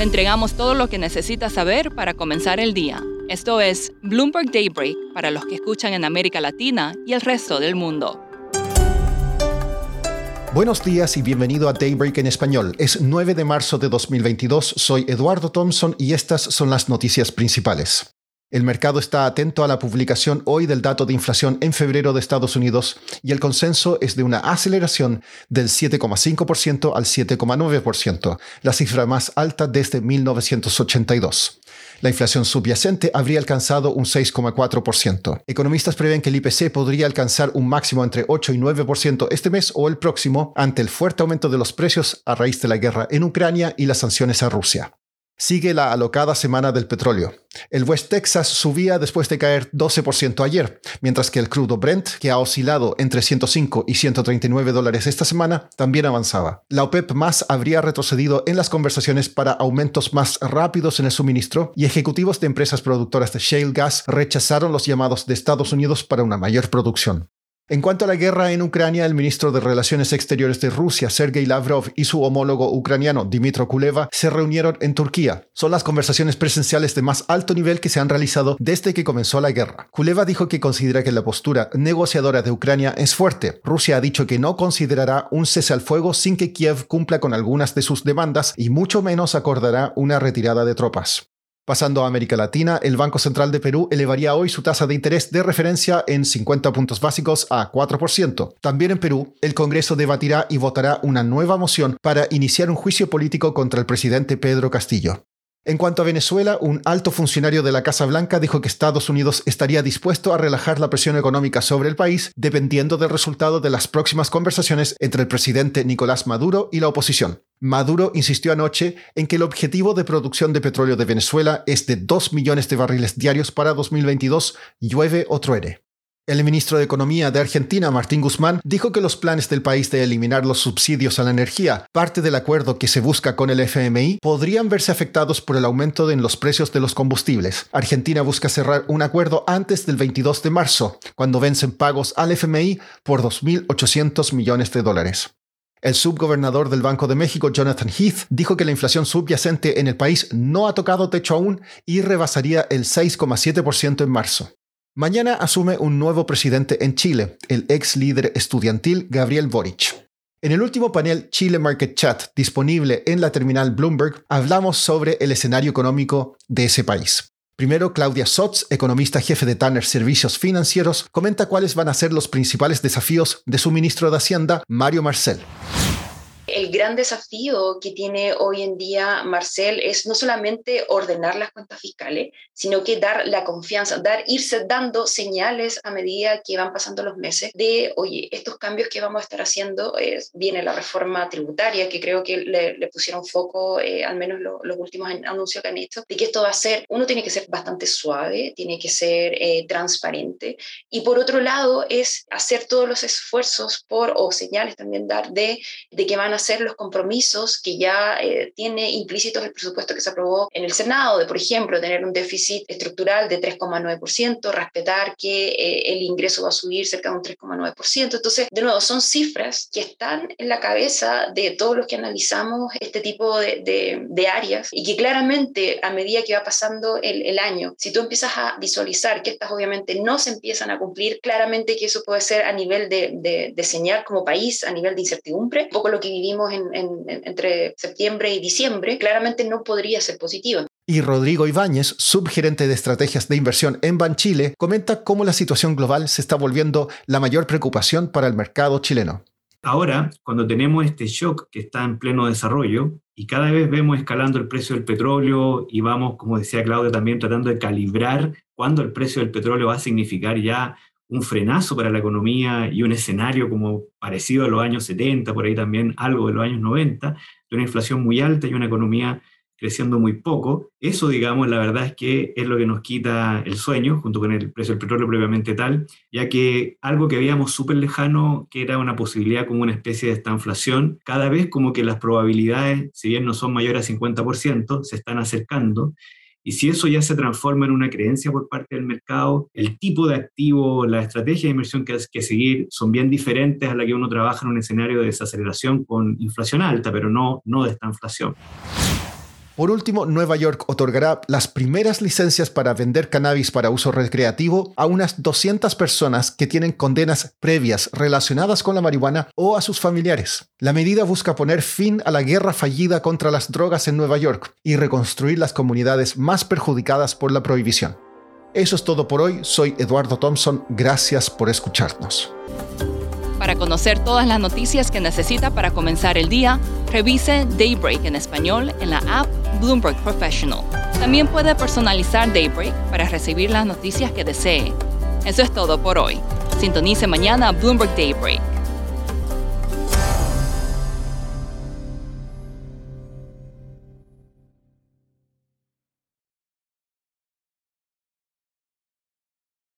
Le entregamos todo lo que necesita saber para comenzar el día. Esto es Bloomberg Daybreak para los que escuchan en América Latina y el resto del mundo. Buenos días y bienvenido a Daybreak en español. Es 9 de marzo de 2022, soy Eduardo Thompson y estas son las noticias principales. El mercado está atento a la publicación hoy del dato de inflación en febrero de Estados Unidos y el consenso es de una aceleración del 7,5% al 7,9%, la cifra más alta desde 1982. La inflación subyacente habría alcanzado un 6,4%. Economistas prevén que el IPC podría alcanzar un máximo entre 8 y 9% este mes o el próximo ante el fuerte aumento de los precios a raíz de la guerra en Ucrania y las sanciones a Rusia sigue la alocada semana del petróleo. El West Texas subía después de caer 12% ayer, mientras que el crudo Brent, que ha oscilado entre 105 y 139 dólares esta semana, también avanzaba. La OPEP más habría retrocedido en las conversaciones para aumentos más rápidos en el suministro y ejecutivos de empresas productoras de shale gas rechazaron los llamados de Estados Unidos para una mayor producción. En cuanto a la guerra en Ucrania, el ministro de Relaciones Exteriores de Rusia, Sergei Lavrov, y su homólogo ucraniano, Dmitro Kuleva, se reunieron en Turquía. Son las conversaciones presenciales de más alto nivel que se han realizado desde que comenzó la guerra. Kuleva dijo que considera que la postura negociadora de Ucrania es fuerte. Rusia ha dicho que no considerará un cese al fuego sin que Kiev cumpla con algunas de sus demandas y mucho menos acordará una retirada de tropas. Pasando a América Latina, el Banco Central de Perú elevaría hoy su tasa de interés de referencia en 50 puntos básicos a 4%. También en Perú, el Congreso debatirá y votará una nueva moción para iniciar un juicio político contra el presidente Pedro Castillo. En cuanto a Venezuela, un alto funcionario de la Casa Blanca dijo que Estados Unidos estaría dispuesto a relajar la presión económica sobre el país dependiendo del resultado de las próximas conversaciones entre el presidente Nicolás Maduro y la oposición. Maduro insistió anoche en que el objetivo de producción de petróleo de Venezuela es de 2 millones de barriles diarios para 2022, llueve o truene. El ministro de Economía de Argentina, Martín Guzmán, dijo que los planes del país de eliminar los subsidios a la energía, parte del acuerdo que se busca con el FMI, podrían verse afectados por el aumento en los precios de los combustibles. Argentina busca cerrar un acuerdo antes del 22 de marzo, cuando vencen pagos al FMI por 2.800 millones de dólares. El subgobernador del Banco de México, Jonathan Heath, dijo que la inflación subyacente en el país no ha tocado techo aún y rebasaría el 6,7% en marzo. Mañana asume un nuevo presidente en Chile, el ex líder estudiantil Gabriel Boric. En el último panel Chile Market Chat disponible en la terminal Bloomberg, hablamos sobre el escenario económico de ese país. Primero, Claudia Sotz, economista jefe de Tanner Servicios Financieros, comenta cuáles van a ser los principales desafíos de su ministro de Hacienda, Mario Marcel el gran desafío que tiene hoy en día Marcel es no solamente ordenar las cuentas fiscales, sino que dar la confianza, dar, irse dando señales a medida que van pasando los meses de, oye, estos cambios que vamos a estar haciendo, viene la reforma tributaria, que creo que le, pusieron foco, eh, al menos los últimos anuncios que han hecho, de que esto va a ser, uno tiene que ser bastante suave, tiene que ser eh, transparente, y por otro lado es hacer todos los esfuerzos por, o señales también dar de, de que van a ser los compromisos que ya eh, tiene implícitos el presupuesto que se aprobó en el Senado, de, por ejemplo, tener un déficit estructural de 3,9%, respetar que eh, el ingreso va a subir cerca de un 3,9%. Entonces, de nuevo, son cifras que están en la cabeza de todos los que analizamos este tipo de, de, áreas y que claramente a medida que va pasando el, el año, si tú empiezas a visualizar que estas obviamente no se empiezan a cumplir, claramente que eso puede ser a nivel de, de, de señal como país, a nivel de incertidumbre, un poco lo que vivimos entre septiembre y diciembre, claramente no podría ser positiva. Y Rodrigo Ibáñez, subgerente de estrategias de inversión en Banchile, comenta cómo la situación global se está volviendo la mayor preocupación para el mercado chileno. Ahora, cuando tenemos este shock que está en pleno desarrollo y cada vez vemos escalando el precio del petróleo y vamos, como decía Claudia, también tratando de calibrar cuándo el precio del petróleo va a significar ya un frenazo para la economía y un escenario como parecido a los años 70, por ahí también algo de los años 90, de una inflación muy alta y una economía creciendo muy poco. Eso, digamos, la verdad es que es lo que nos quita el sueño, junto con el precio del petróleo previamente tal, ya que algo que veíamos súper lejano, que era una posibilidad como una especie de esta inflación, cada vez como que las probabilidades, si bien no son mayores a 50%, se están acercando y si eso ya se transforma en una creencia por parte del mercado, el tipo de activo, la estrategia de inversión que hay que seguir son bien diferentes a la que uno trabaja en un escenario de desaceleración con inflación alta, pero no, no de esta inflación. Por último, Nueva York otorgará las primeras licencias para vender cannabis para uso recreativo a unas 200 personas que tienen condenas previas relacionadas con la marihuana o a sus familiares. La medida busca poner fin a la guerra fallida contra las drogas en Nueva York y reconstruir las comunidades más perjudicadas por la prohibición. Eso es todo por hoy. Soy Eduardo Thompson. Gracias por escucharnos. Para conocer todas las noticias que necesita para comenzar el día, revise Daybreak en español en la app Bloomberg Professional. También puede personalizar Daybreak para recibir las noticias que desee. Eso es todo por hoy. Sintonice mañana Bloomberg Daybreak